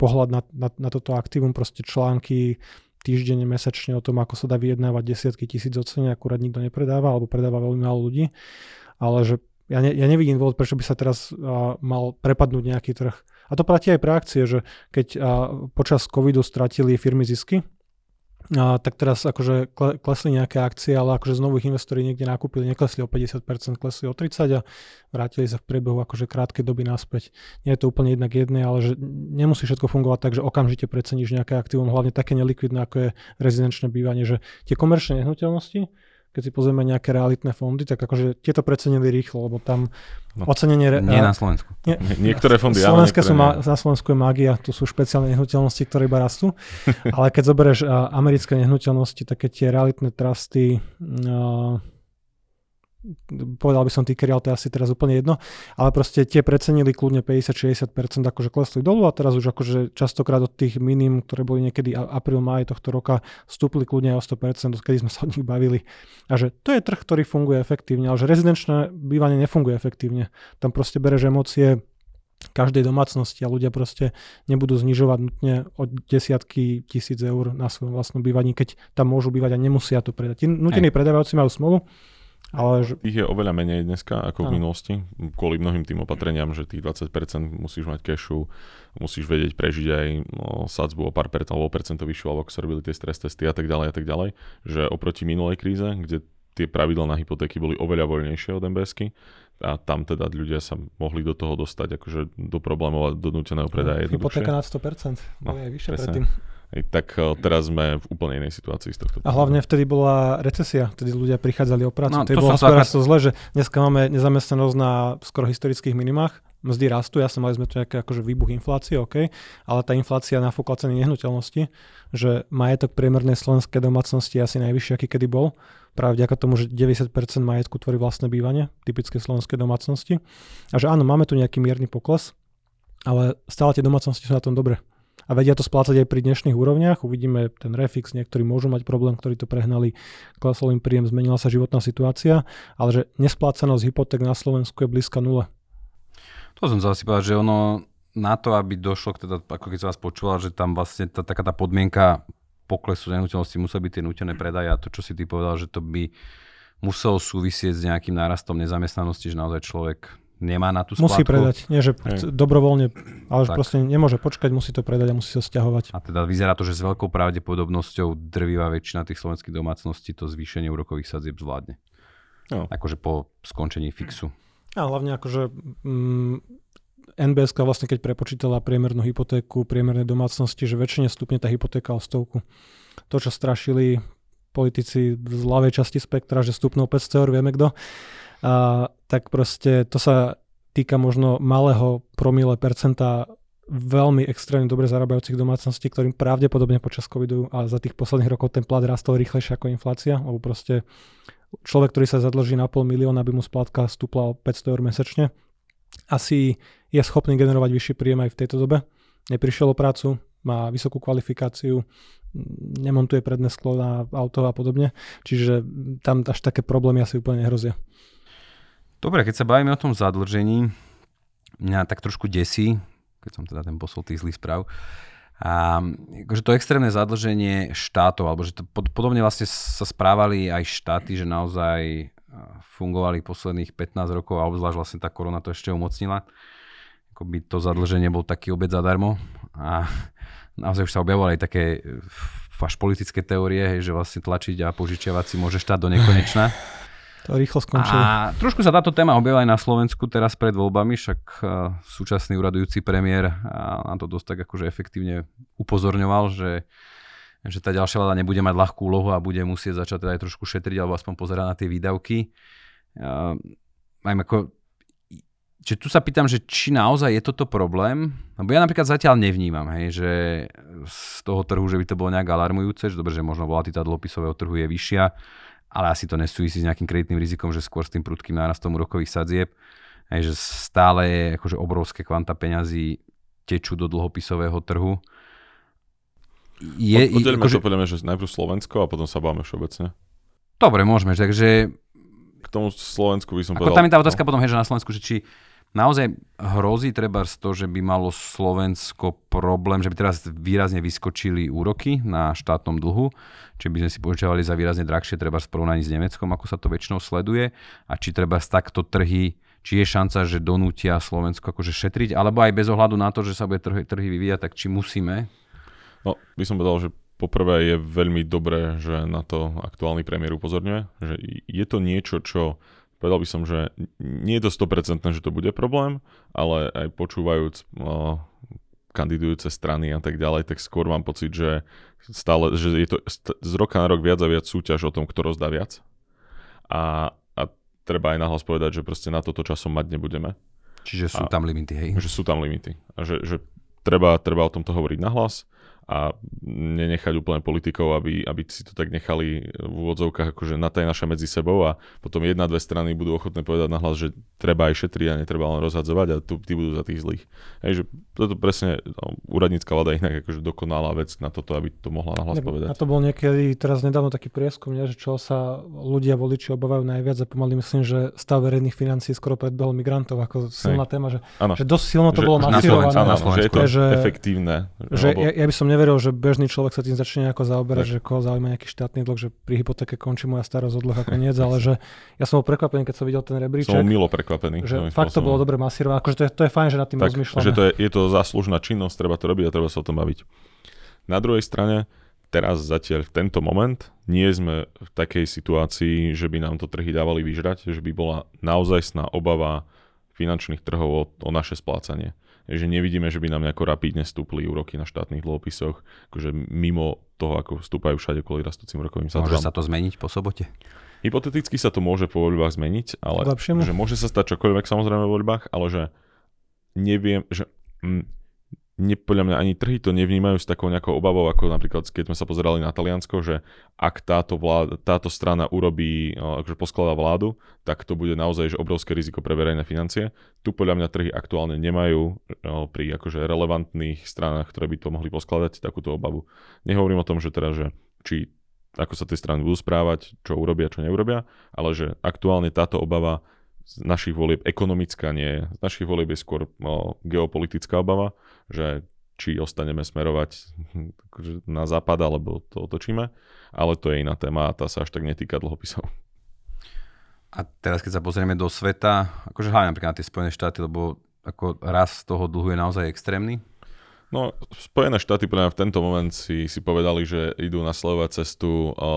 pohľad na, na, na toto aktívum, proste články týždenne, mesačne o tom, ako sa dá vyjednávať desiatky tisíc ocenia, akurát nikto nepredáva, alebo predáva veľmi málo ľudí. Ale že ja, ne, ja nevidím dôvod, prečo by sa teraz uh, mal prepadnúť nejaký trh. A to platí aj pre akcie, že keď uh, počas covidu stratili firmy zisky, a, tak teraz akože klesli nejaké akcie, ale akože znovu ich investori niekde nakúpili, neklesli o 50%, klesli o 30% a vrátili sa v priebehu akože krátkej doby naspäť. Nie je to úplne jednak jedné, ale že nemusí všetko fungovať tak, že okamžite preceníš nejaké aktívum, hlavne také nelikvidné, ako je rezidenčné bývanie, že tie komerčné nehnuteľnosti keď si pozrieme nejaké realitné fondy, tak akože tieto precenili rýchlo, lebo tam no. ocenenie... Nie na Slovensku. Nie, niektoré fondy, Slovenské sú ma, na Slovensku je magia, tu sú špeciálne nehnuteľnosti, ktoré iba rastú, ale keď zoberieš americké nehnuteľnosti, také tie realitné trusty, uh, povedal by som ticker, ale to je asi teraz úplne jedno, ale proste tie precenili kľudne 50-60%, akože klesli dolu a teraz už akože častokrát od tých minim, ktoré boli niekedy apríl, máj tohto roka, vstúpli kľudne o 100%, kedy sme sa od nich bavili. A že to je trh, ktorý funguje efektívne, ale že rezidenčné bývanie nefunguje efektívne. Tam proste bereš emócie každej domácnosti a ľudia proste nebudú znižovať nutne od desiatky tisíc eur na svojom vlastnom bývaní, keď tam môžu bývať a nemusia to predať. Tí nutení predávajúci majú smolu, ale že... Ich je oveľa menej dneska ako v minulosti, kvôli mnohým tým opatreniam, že tých 20% musíš mať cashu, musíš vedieť prežiť aj no, sadzbu o pár percent alebo percento vyššiu, alebo ako sa robili tie stres testy a tak ďalej a tak ďalej, že oproti minulej kríze, kde tie pravidla na hypotéky boli oveľa voľnejšie od MBSky a tam teda ľudia sa mohli do toho dostať akože do problémov a do nuteného predaja no, Hypotéka nad 100%, no, je vyššie predtým. Tak eh, teraz sme v úplne inej situácii z tohto. A hlavne vtedy bola recesia, vtedy ľudia prichádzali o prácu. No, to bolo hospodárstvo zle, že dneska máme nezamestnanosť na skoro historických minimách, mzdy rastú, jasne mali sme tu nejaký akože výbuch inflácie, OK, ale tá inflácia nafúkla ceny nehnuteľnosti, že majetok priemernej slovenskej domácnosti je asi najvyšší, aký kedy bol, práve vďaka tomu, že 90% majetku tvorí vlastné bývanie, typické slovenské domácnosti. A že áno, máme tu nejaký mierny pokles, ale stále tie domácnosti sú na tom dobre a vedia to splácať aj pri dnešných úrovniach. Uvidíme ten refix, niektorí môžu mať problém, ktorí to prehnali, klesol im príjem, zmenila sa životná situácia, ale že nesplácanosť hypoték na Slovensku je blízka nule. To som sa asi že ono na to, aby došlo k teda, ako keď som vás počúval, že tam vlastne tá, taká tá podmienka poklesu nehnuteľnosti musí byť tie nutené predaje a to, čo si ty povedal, že to by muselo súvisieť s nejakým nárastom nezamestnanosti, že naozaj človek nemá na tú splátku. Musí predať, nie že Hej. dobrovoľne, ale že proste nemôže počkať, musí to predať a musí sa stiahovať. A teda vyzerá to, že s veľkou pravdepodobnosťou drvivá väčšina tých slovenských domácností to zvýšenie úrokových sadzieb zvládne. No. Akože po skončení fixu. A hlavne akože mm, NBS vlastne keď prepočítala priemernú hypotéku priemernej domácnosti, že väčšine stupne tá hypotéka o stovku. To, čo strašili politici z ľavej časti spektra, že stupnú 500 eur, vieme kto, a, tak proste to sa týka možno malého promile percenta veľmi extrémne dobre zarábajúcich domácností, ktorým pravdepodobne počas covidu a za tých posledných rokov ten plat rastol rýchlejšie ako inflácia, lebo proste človek, ktorý sa zadlží na pol milióna, aby mu splátka stúpla o 500 eur mesačne, asi je schopný generovať vyšší príjem aj v tejto dobe. Neprišiel o prácu, má vysokú kvalifikáciu, nemontuje predné sklo na auto a podobne, čiže tam až také problémy asi úplne nehrozia. Dobre, keď sa bavíme o tom zadlžení, mňa tak trošku desí, keď som teda ten posol tých zlých správ, a akože to extrémne zadlženie štátov, alebo že to podobne vlastne sa správali aj štáty, že naozaj fungovali posledných 15 rokov a obzvlášť vlastne tá korona to ešte umocnila. Akoby to zadlženie bol taký obed zadarmo a naozaj už sa objavovali také až politické teórie, že vlastne tlačiť a požičiavať si môže štát do nekonečna. To rýchlo skončilo. A trošku sa táto téma objavila aj na Slovensku teraz pred voľbami, však uh, súčasný uradujúci premiér uh, na to dosť tak akože efektívne upozorňoval, že, že tá ďalšia vláda nebude mať ľahkú úlohu a bude musieť začať teda aj trošku šetriť alebo aspoň pozerať na tie výdavky. Aj ako, že tu sa pýtam, že či naozaj je toto problém, lebo ja napríklad zatiaľ nevnímam, hej, že z toho trhu, že by to bolo nejak alarmujúce, že dobre, že možno volatilita dlhopisového trhu je vyššia, ale asi to nesúvisí s nejakým kreditným rizikom, že skôr s tým prudkým nárastom úrokových sadzieb, aj že stále je akože obrovské kvanta peňazí tečú do dlhopisového trhu. Je, Oddelíme akože... to podľa že najprv Slovensko a potom sa bavíme všeobecne. Dobre, môžeme, takže... K tomu Slovensku by som Ako povedal... Tam je tá otázka no. potom, hej, že na Slovensku, že či naozaj hrozí treba z to, že by malo Slovensko problém, že by teraz výrazne vyskočili úroky na štátnom dlhu, či by sme si požičiavali za výrazne drahšie treba v porovnaní s Nemeckom, ako sa to väčšinou sleduje, a či treba z takto trhy či je šanca, že donútia Slovensko akože šetriť, alebo aj bez ohľadu na to, že sa bude trhy, trhy vyvíjať, tak či musíme? No, by som povedal, že poprvé je veľmi dobré, že na to aktuálny premiér upozorňuje, že je to niečo, čo povedal by som, že nie je to 100% že to bude problém, ale aj počúvajúc uh, kandidujúce strany a tak ďalej, tak skôr mám pocit, že stále, že je to z roka na rok viac a viac súťaž o tom, kto rozdá viac. a, a treba aj nahlas povedať, že proste na toto časom mať nebudeme. Čiže sú a, tam limity, hej? Že sú tam limity. A že, že treba, treba o tomto hovoriť nahlas a nenechať úplne politikov, aby, aby si to tak nechali v úvodzovkách akože natajnaša medzi sebou a potom jedna, dve strany budú ochotné povedať nahlas, že treba aj šetriť a netreba len rozhadzovať a tu, tí budú za tých zlých. Hej, že toto presne no, úradnícka vláda inak akože dokonalá vec na toto, aby to mohla nahlas ne, povedať. A to bol niekedy teraz nedávno taký prieskum, že čo sa ľudia voliči obávajú najviac a pomaly myslím, že stav verejných financií skoro predbehol migrantov ako silná Hej. téma, že, že dosť silno to že, bolo masírované. Že je to že, efektívne. Že lebo... ja, ja by som neveril, že bežný človek sa tým začne nejako zaoberať, tak. že koho zaujíma nejaký štátny dlh, že pri hypotéke končí moja starosť od dlh ako nie, ale že ja som bol prekvapený, keď som videl ten rebríček. Som milo prekvapený. Že fakt to bolo dobre masírované, akože to je, to je fajn, že nad tým tak, rozmýšľame. Že to je, je to záslužná činnosť, treba to robiť a treba sa o tom baviť. Na druhej strane, teraz zatiaľ v tento moment nie sme v takej situácii, že by nám to trhy dávali vyžrať, že by bola naozajstná obava finančných trhov o, o naše splácanie že nevidíme, že by nám nejako rapidne stúpli úroky na štátnych dlhopisoch, akože mimo toho, ako vstúpajú všade kvôli rastúcim rokovým sadzbám. Môže sa to zmeniť po sobote? Hypoteticky sa to môže po voľbách zmeniť, ale že môže sa stať čokoľvek samozrejme vo voľbách, ale že neviem, že mm, ne, podľa mňa ani trhy to nevnímajú s takou nejakou obavou, ako napríklad keď sme sa pozerali na Taliansko, že ak táto, vláda, táto strana urobí, akože poskladá vládu, tak to bude naozaj že obrovské riziko pre verejné financie. Tu podľa mňa trhy aktuálne nemajú pri akože relevantných stranách, ktoré by to mohli poskladať, takúto obavu. Nehovorím o tom, že teda, že či ako sa tie strany budú správať, čo urobia, čo neurobia, ale že aktuálne táto obava z našich volieb ekonomická nie. Z našich volieb je skôr no, geopolitická obava, že či ostaneme smerovať na západ, alebo to otočíme. Ale to je iná téma a tá sa až tak netýka dlhopisov. A teraz, keď sa pozrieme do sveta, akože hlavne napríklad na tie Spojené štáty, lebo ako raz toho dlhu je naozaj extrémny, No, Spojené štáty pre v tento moment si, si povedali, že idú nasledovať cestu o,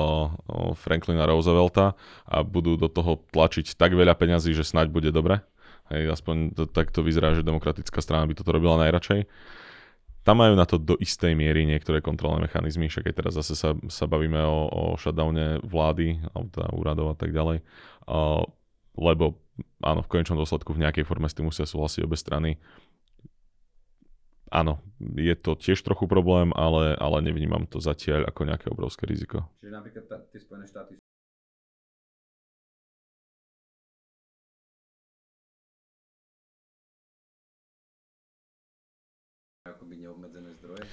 o Franklina Roosevelta a budú do toho tlačiť tak veľa peňazí, že snáď bude dobre. Hej, aspoň to, takto vyzerá, že demokratická strana by toto robila najradšej. Tam majú na to do istej miery niektoré kontrolné mechanizmy, však aj teraz zase sa, sa bavíme o, o shutdowne vlády, alebo teda úradov a tak ďalej. O, lebo áno, v konečnom dôsledku v nejakej forme s tým musia súhlasiť obe strany áno, je to tiež trochu problém, ale, ale nevnímam to zatiaľ ako nejaké obrovské riziko. Čiže napríklad tá, tie Spojené štáty akoby neobmedzené zdroje?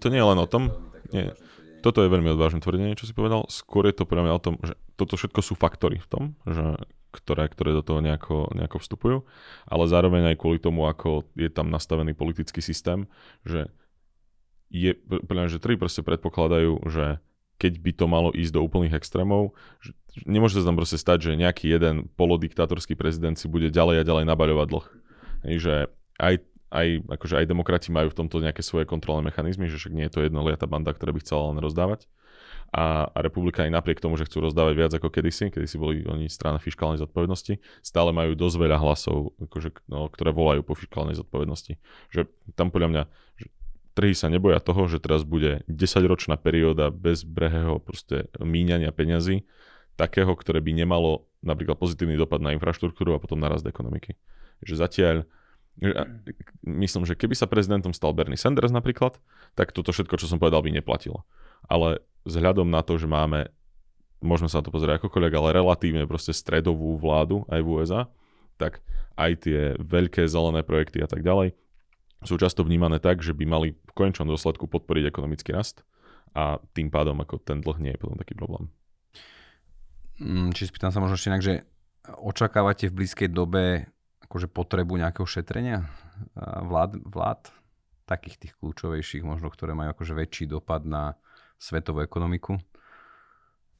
to nie je len o tom. Nie. Toto je veľmi odvážne tvrdenie, čo si povedal. Skôr je to pre mňa o tom, že toto všetko sú faktory v tom, že ktoré, ktoré do toho nejako, nejako vstupujú, ale zároveň aj kvôli tomu, ako je tam nastavený politický systém, že je, pre že tri proste predpokladajú, že keď by to malo ísť do úplných extrémov, že nemôže sa tam proste stať, že nejaký jeden polodiktátorský prezident si bude ďalej a ďalej nabaľovať dlh. že aj, aj, akože aj demokrati majú v tomto nejaké svoje kontrolné mechanizmy, že však nie je to jednoliatá banda, ktorá by chcela len rozdávať a, a republika aj napriek tomu, že chcú rozdávať viac ako kedysi, kedysi boli oni strana fiskálnej zodpovednosti, stále majú dosť veľa hlasov, akože, no, ktoré volajú po fiskálnej zodpovednosti. Že tam podľa mňa že trhy sa neboja toho, že teraz bude 10-ročná perióda bez brehého proste míňania peňazí, takého, ktoré by nemalo napríklad pozitívny dopad na infraštruktúru a potom na rast ekonomiky. Že zatiaľ myslím, že keby sa prezidentom stal Bernie Sanders napríklad, tak toto všetko, čo som povedal, by neplatilo. Ale vzhľadom na to, že máme, môžeme sa na to pozrieť akokoľvek, ale relatívne proste stredovú vládu aj v USA, tak aj tie veľké zelené projekty a tak ďalej sú často vnímané tak, že by mali v konečnom dôsledku podporiť ekonomický rast a tým pádom ako ten dlh nie je potom taký problém. Mm, či spýtam sa možno ešte inak, že očakávate v blízkej dobe akože potrebu nejakého šetrenia vlád, vlád takých tých kľúčovejších možno, ktoré majú akože väčší dopad na svetovú ekonomiku?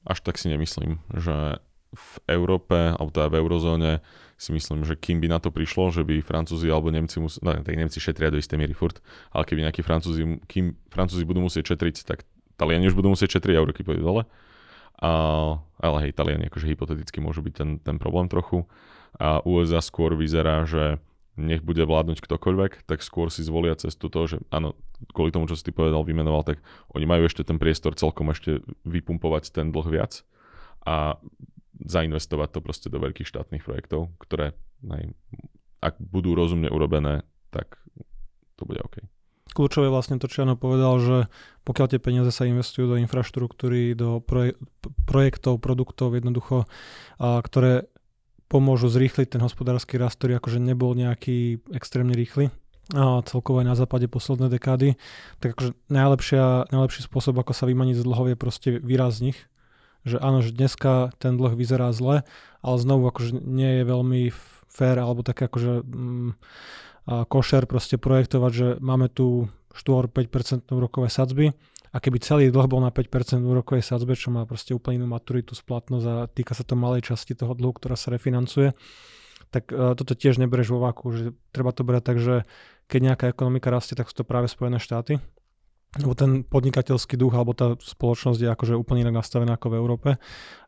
Až tak si nemyslím, že v Európe, alebo teda v eurozóne si myslím, že kým by na to prišlo, že by Francúzi alebo Nemci museli, no tak Nemci šetria do istej miery furt, ale keby nejakí Francúzi, kým Francúzi budú musieť šetriť, tak Taliani už budú musieť šetriť a Euróky pôjdu dole. A, ale hej, Taliani akože hypoteticky môžu byť ten, ten problém trochu. A USA skôr vyzerá, že nech bude vládnuť ktokoľvek, tak skôr si zvolia cestu toho, že áno, kvôli tomu, čo si ty povedal, vymenoval, tak oni majú ešte ten priestor celkom ešte vypumpovať ten dlh viac. A zainvestovať to proste do veľkých štátnych projektov, ktoré aj, ak budú rozumne urobené, tak to bude OK. Kľúčové vlastne to, čo Jano povedal, že pokiaľ tie peniaze sa investujú do infraštruktúry, do proje- projektov, produktov jednoducho, a, ktoré pomôžu zrýchliť ten hospodársky rast, ktorý akože nebol nejaký extrémne rýchly, a celkovo aj na západe posledné dekády, tak akože najlepšia, najlepší spôsob, ako sa vymaniť z dlhov je proste výraz z nich. Že áno, že dneska ten dlh vyzerá zle, ale znovu akože nie je veľmi fér alebo také akože mm, košer proste projektovať, že máme tu 4-5% úrokové sadzby a keby celý dlh bol na 5% úrokovej sadzbe, čo má proste úplne inú maturitu, splatnosť a týka sa to malej časti toho dlhu, ktorá sa refinancuje, tak uh, toto tiež nebereš vo váku, že treba to brať tak, že keď nejaká ekonomika rastie, tak sú to práve Spojené štáty, lebo ten podnikateľský duch alebo tá spoločnosť je akože úplne inak nastavená ako v Európe.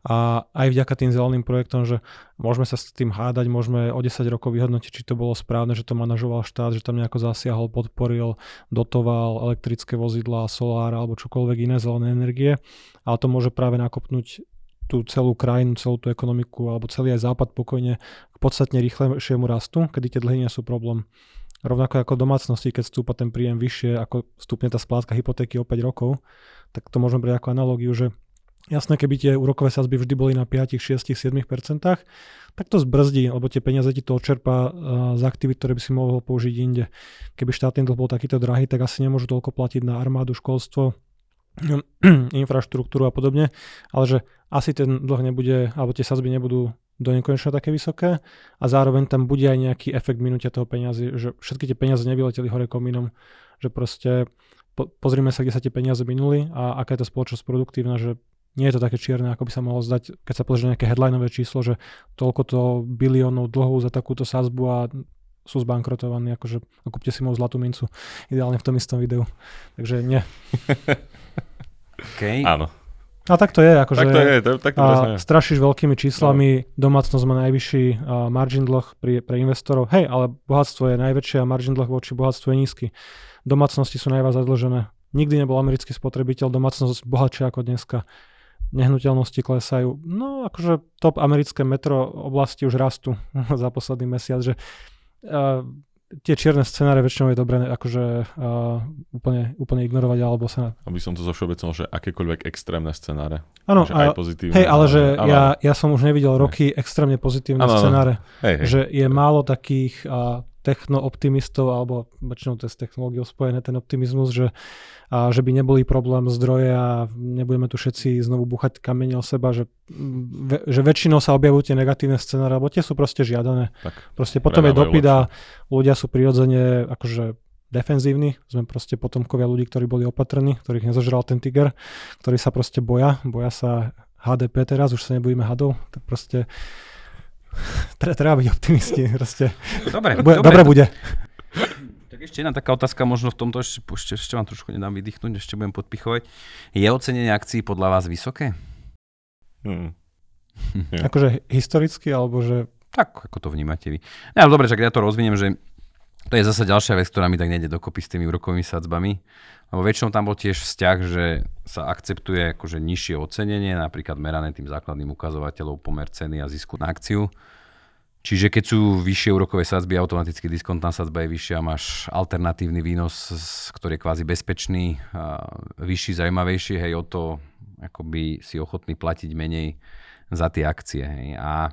A aj vďaka tým zeleným projektom, že môžeme sa s tým hádať, môžeme o 10 rokov vyhodnotiť, či to bolo správne, že to manažoval štát, že tam nejako zasiahol, podporil, dotoval elektrické vozidlá, solár alebo čokoľvek iné zelené energie. Ale to môže práve nakopnúť tú celú krajinu, celú tú ekonomiku alebo celý aj západ pokojne k podstatne rýchlejšiemu rastu, kedy tie dlhy nie sú problém. Rovnako ako domácnosti, keď stúpa ten príjem vyššie, ako stúpne tá splátka hypotéky o 5 rokov, tak to môžeme brať ako analogiu, že jasné, keby tie úrokové sazby vždy boli na 5, 6, 7% tak to zbrzdí, lebo tie peniaze ti to odčerpá z aktivít, ktoré by si mohol použiť inde. Keby štátny dlh bol takýto drahý, tak asi nemôžu toľko platiť na armádu, školstvo, infraštruktúru a podobne, ale že asi ten dlh nebude, alebo tie sazby nebudú do nekonečna také vysoké a zároveň tam bude aj nejaký efekt minutia toho peniazy, že všetky tie peniaze nevyleteli hore komínom, že proste po, pozrime sa, kde sa tie peniaze minuli a aká je tá spoločnosť produktívna, že nie je to také čierne, ako by sa mohlo zdať, keď sa pozrie nejaké headlineové číslo, že toľko to biliónov dlhov za takúto sázbu a sú zbankrotovaní, akože a kúpte si moju zlatú mincu, ideálne v tom istom videu. Takže nie. okay. Áno. A tak to je, akože tak to je, to, tak to a, strašíš veľkými číslami, no. domácnosť má najvyšší a, margin dlh pri, pre investorov. Hej, ale bohatstvo je najväčšie a margin dlh voči bohatstvu je nízky. Domácnosti sú najviac zadlžené. Nikdy nebol americký spotrebiteľ domácnosť bohatšia ako dneska. Nehnuteľnosti klesajú. No, akože top americké metro oblasti už rastú za posledný mesiac, že uh, tie čierne scenáre väčšinou je dobré akože uh, úplne, úplne ignorovať alebo sa... Aby som to zovšeobecnil, že akékoľvek extrémne scenáre. Áno, aj pozitívne. Hej, ale že ale... ja, ja som už nevidel roky extrémne pozitívne ano, scenáre. Hej, hej. Že je málo takých uh, techno-optimistov, alebo väčšinou to je s technológiou spojené ten optimizmus, že, a, že by neboli problém zdroje a nebudeme tu všetci znovu buchať kamene o seba, že, ve, že väčšinou sa objavujú tie negatívne scenáre, lebo tie sú proste žiadané. Tak, proste potom je dopyt a ľudia sú prirodzene akože defenzívni, sme proste potomkovia ľudí, ktorí boli opatrní, ktorých nezožral ten tiger, ktorí sa proste boja, boja sa HDP teraz, už sa nebojíme hadov, tak proste Treba byť optimisti. Proste. Dobre, bude, dobre. dobre bude. Tak ešte jedna taká otázka, možno v tomto ešte, ešte, ešte vám trošku nedám vydýchnuť, ešte budem podpichovať. Je ocenenie akcií podľa vás vysoké? Hmm. akože historicky, alebo že... Tak, ako to vnímate vy. No, ale dobre, tak ja to rozviniem, že to je zase ďalšia vec, ktorá mi tak nejde dokopy s tými úrokovými sadzbami. Lebo väčšinou tam bol tiež vzťah, že sa akceptuje akože nižšie ocenenie, napríklad merané tým základným ukazovateľom pomer ceny a zisku na akciu. Čiže keď sú vyššie úrokové sadzby, automaticky diskontná sadzba je vyššia, máš alternatívny výnos, ktorý je kvázi bezpečný, vyšší, zaujímavejší, hej, o to akoby si ochotný platiť menej za tie akcie. Hej. A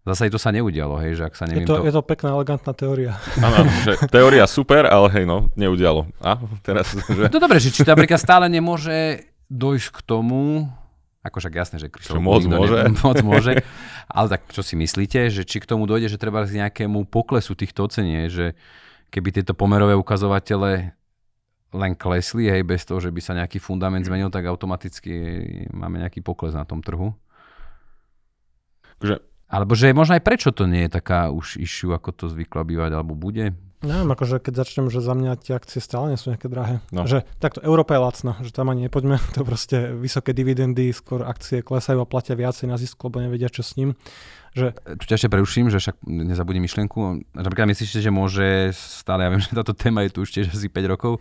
Zase to sa neudialo, hej, že ak sa neviem je to, to... Je to pekná, elegantná teória. Áno, že teória super, ale hej, no, neudialo. A teraz, že... No dobre, že či napríklad stále nemôže dojsť k tomu, ako však jasné, že Krištof moc môže. Ne, moc môže. Ale tak čo si myslíte, že či k tomu dojde, že treba k nejakému poklesu týchto ocenie, že keby tieto pomerové ukazovatele len klesli, hej, bez toho, že by sa nejaký fundament zmenil, tak automaticky máme nejaký pokles na tom trhu? Že alebo že možno aj prečo to nie je taká už issue, ako to zvykla bývať, alebo bude? Neviem, akože keď začnem, že za mňa tie akcie stále nie sú nejaké drahé. No. Že takto, Európa je lacná, že tam ani nepoďme, to proste vysoké dividendy, skôr akcie klesajú a platia viacej na zisku, lebo nevedia, čo s ním. Že... Tu ťa ešte preruším, že však nezabudím myšlienku. Napríklad myslíte, že môže stále, ja viem, že táto téma je tu už tiež asi 5 rokov.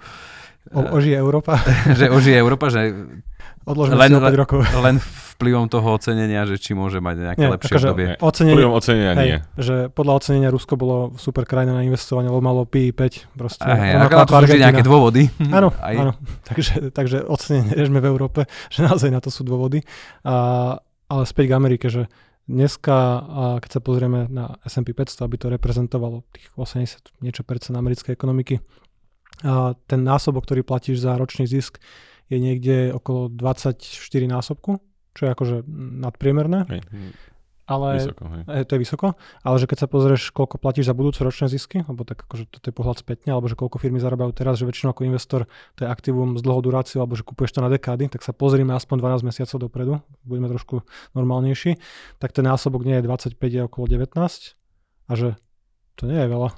O, ožije Európa? že ožije Európa, že Odložme len, si o 5 rokov. len v vplyvom toho ocenenia, že či môže mať nejaké nie, lepšie akože obdobie. Ocenenie, vplyvom ocenenia hej, nie. Že podľa ocenenia Rusko bolo super krajina na investovanie, lebo malo PI 5. Proste, aj, ako na to sú nejaké dôvody. Áno, aj. áno. Takže, takže ocenenie nežme v Európe, že naozaj na to sú dôvody. A, ale späť k Amerike, že dneska, keď sa pozrieme na S&P 500, aby to reprezentovalo tých 80 niečo percent americkej ekonomiky, a ten násobok, ktorý platíš za ročný zisk, je niekde okolo 24 násobku, čo je akože nadpriemerné. Hej. Ale, vysoko, hej. To je vysoko, ale že keď sa pozrieš, koľko platíš za budúce ročné zisky, alebo tak akože to je pohľad spätne, alebo že koľko firmy zarábajú teraz, že väčšinou ako investor to je aktívum s dlhou duráciou, alebo že kupuješ to na dekády, tak sa pozrieme aspoň 12 mesiacov dopredu, budeme trošku normálnejší, tak ten násobok nie je 25, je okolo 19 a že to nie je veľa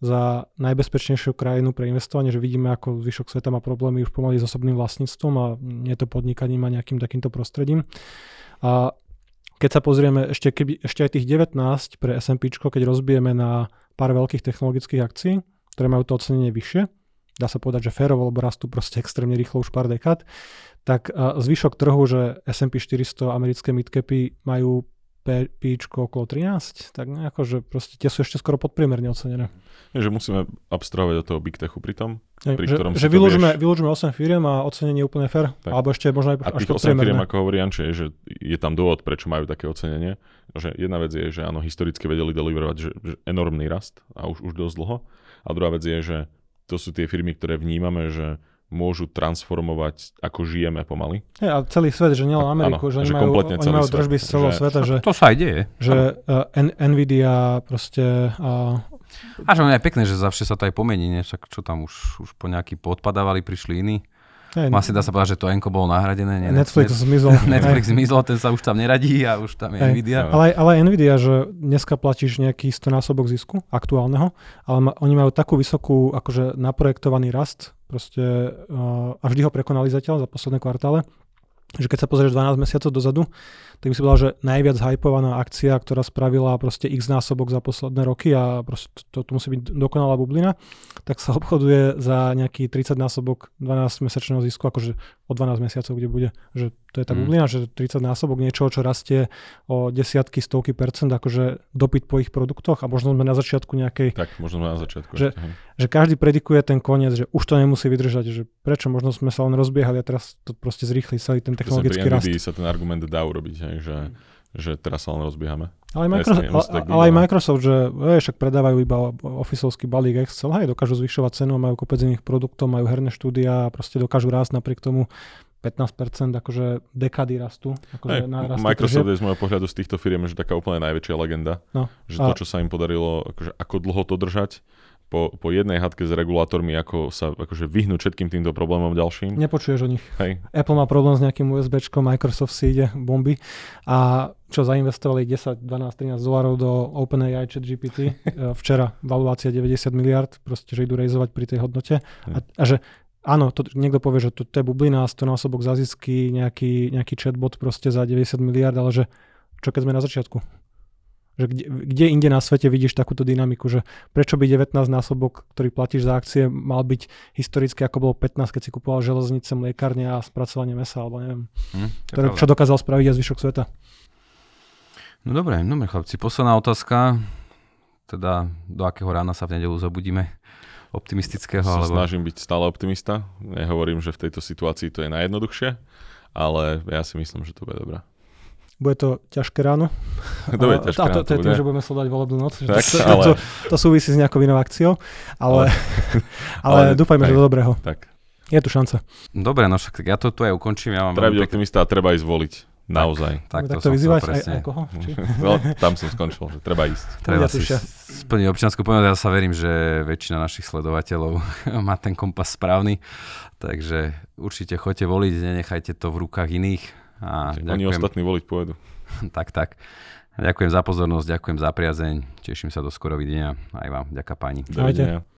za najbezpečnejšiu krajinu pre investovanie, že vidíme, ako zvyšok sveta má problémy už pomaly s osobným vlastníctvom a nie to podnikaním a nejakým takýmto prostredím. A keď sa pozrieme ešte, keby, ešte aj tých 19 pre S&P, keď rozbijeme na pár veľkých technologických akcií, ktoré majú to ocenenie vyššie, dá sa povedať, že férovo, lebo rastú proste extrémne rýchlo už pár dekád, tak zvyšok trhu, že S&P 400 americké midcapy majú píčko okolo 13, tak nejako, že proste tie sú ešte skoro podpriemerne ocenené. Je, že musíme abstrahovať od toho big techu pri tom, je, pri že, ktorom že vylúžime, vylúžime 8 firiem a ocenenie je úplne fair, tak. alebo ešte možno aj a tých 8 firiem, ako hovorí Janče, je, že je tam dôvod, prečo majú také ocenenie. Že jedna vec je, že áno, historicky vedeli deliverovať že, že enormný rast a už, už dosť dlho. A druhá vec je, že to sú tie firmy, ktoré vnímame, že môžu transformovať, ako žijeme pomaly. Je, a celý svet, že nielen Ameriku, ano, že, že majú, oni majú držby z celého že, sveta. Že, to sa aj deje. Že uh, Nvidia proste... Uh, a že je pekné, že zavše sa to aj pomení, nie? Však čo tam už, už po nejaký podpadávali, prišli iní. Hey, Vlastne dá sa povedať, že to Enko bolo nahradené. Nie? Netflix Net, zmizol. Netflix zmizol, ten sa už tam neradí a už tam je hey, Nvidia. Ale, ale Nvidia, že dneska platíš nejaký 100 násobok zisku aktuálneho, ale ma, oni majú takú vysokú akože naprojektovaný rast proste, uh, a vždy ho prekonali zatiaľ za posledné kvartále, že keď sa pozrieš 12 mesiacov dozadu, tak by si povedal, že najviac hypovaná akcia, ktorá spravila proste x násobok za posledné roky a proste to, to musí byť dokonalá bublina, tak sa obchoduje za nejaký 30 násobok 12 mesačného zisku, akože o 12 mesiacov, kde bude, že to je tá mm. bublina, že 30 násobok niečoho, čo rastie o desiatky, stovky percent, akože dopyt po ich produktoch a možno sme na začiatku nejakej... Tak, možno sme na začiatku. Že, že každý predikuje ten koniec, že už to nemusí vydržať, že prečo, možno sme sa len rozbiehali a teraz to proste zrýchli celý ten technologický rast. sa ten argument dá urobiť, hej, že, že teraz sa len rozbiehame. Ale, Microsoft, ale, ale aj Microsoft, že je, však predávajú iba ofisovský balík Excel, hej, dokážu zvyšovať cenu, majú kopec iných produktov, majú herné štúdia a proste dokážu rásť napriek tomu 15% akože dekady rastu. Akože hey, na Microsoft tržieb. je z môjho pohľadu z týchto firiem že taká úplne najväčšia legenda. No, že to, čo sa im podarilo, akože ako dlho to držať, po, po jednej hadke s regulátormi, ako sa akože vyhnúť všetkým týmto problémom ďalším. Nepočuješ o nich. Hej. Apple má problém s nejakým USB, Microsoft si ide bomby a čo zainvestovali 10, 12, 13 dolárov do OpenAI chat GPT. E, včera valuácia 90 miliard, proste, že idú rejzovať pri tej hodnote. A, a že áno, to, niekto povie, že to, to je bublina, 100 násobok za zisky, nejaký, nejaký chatbot proste za 90 miliard, ale že čo keď sme na začiatku? Že kde, kde inde na svete vidíš takúto dynamiku, že prečo by 19 násobok, ktorý platíš za akcie, mal byť historicky ako bolo 15, keď si kupoval železnice, mliekárne a spracovanie mesa, alebo neviem. Hm, ktoré, čo dokázal spraviť aj zvyšok sveta. No dobre, dobre chlapci, posledná otázka. Teda do akého rána sa v nedelu zobudíme? Optimistického? Sa alebo... snažím byť stále optimista. Nehovorím, že v tejto situácii to je najjednoduchšie, ale ja si myslím, že to bude dobré. Bude to ťažké ráno. To bude ťažké ráno. A to, to, to je tým, že budeme sledovať volebnú noc. Tak, to, ale... to, to, súvisí s nejakou inou akciou, ale, ale, ale dúfajme, aj, že do dobrého. Tak. Je tu šanca. Dobre, no však ja to tu aj ukončím. Ja mám treba byť optimista a treba ísť voliť. Naozaj. Tak, tak to, to vyzývať aj, aj koho? no, tam som skončil, že treba ísť. Treba si splniť občianskú povinnosť. Ja sa verím, že väčšina našich sledovateľov má ten kompas správny. Takže určite choďte voliť, nenechajte to v rukách iných a ďakujem. Oni ostatní voliť pôjdu. tak, tak. Ďakujem za pozornosť, ďakujem za priazeň, teším sa do skoro videnia. Aj vám, ďaká pani. Dovidenia.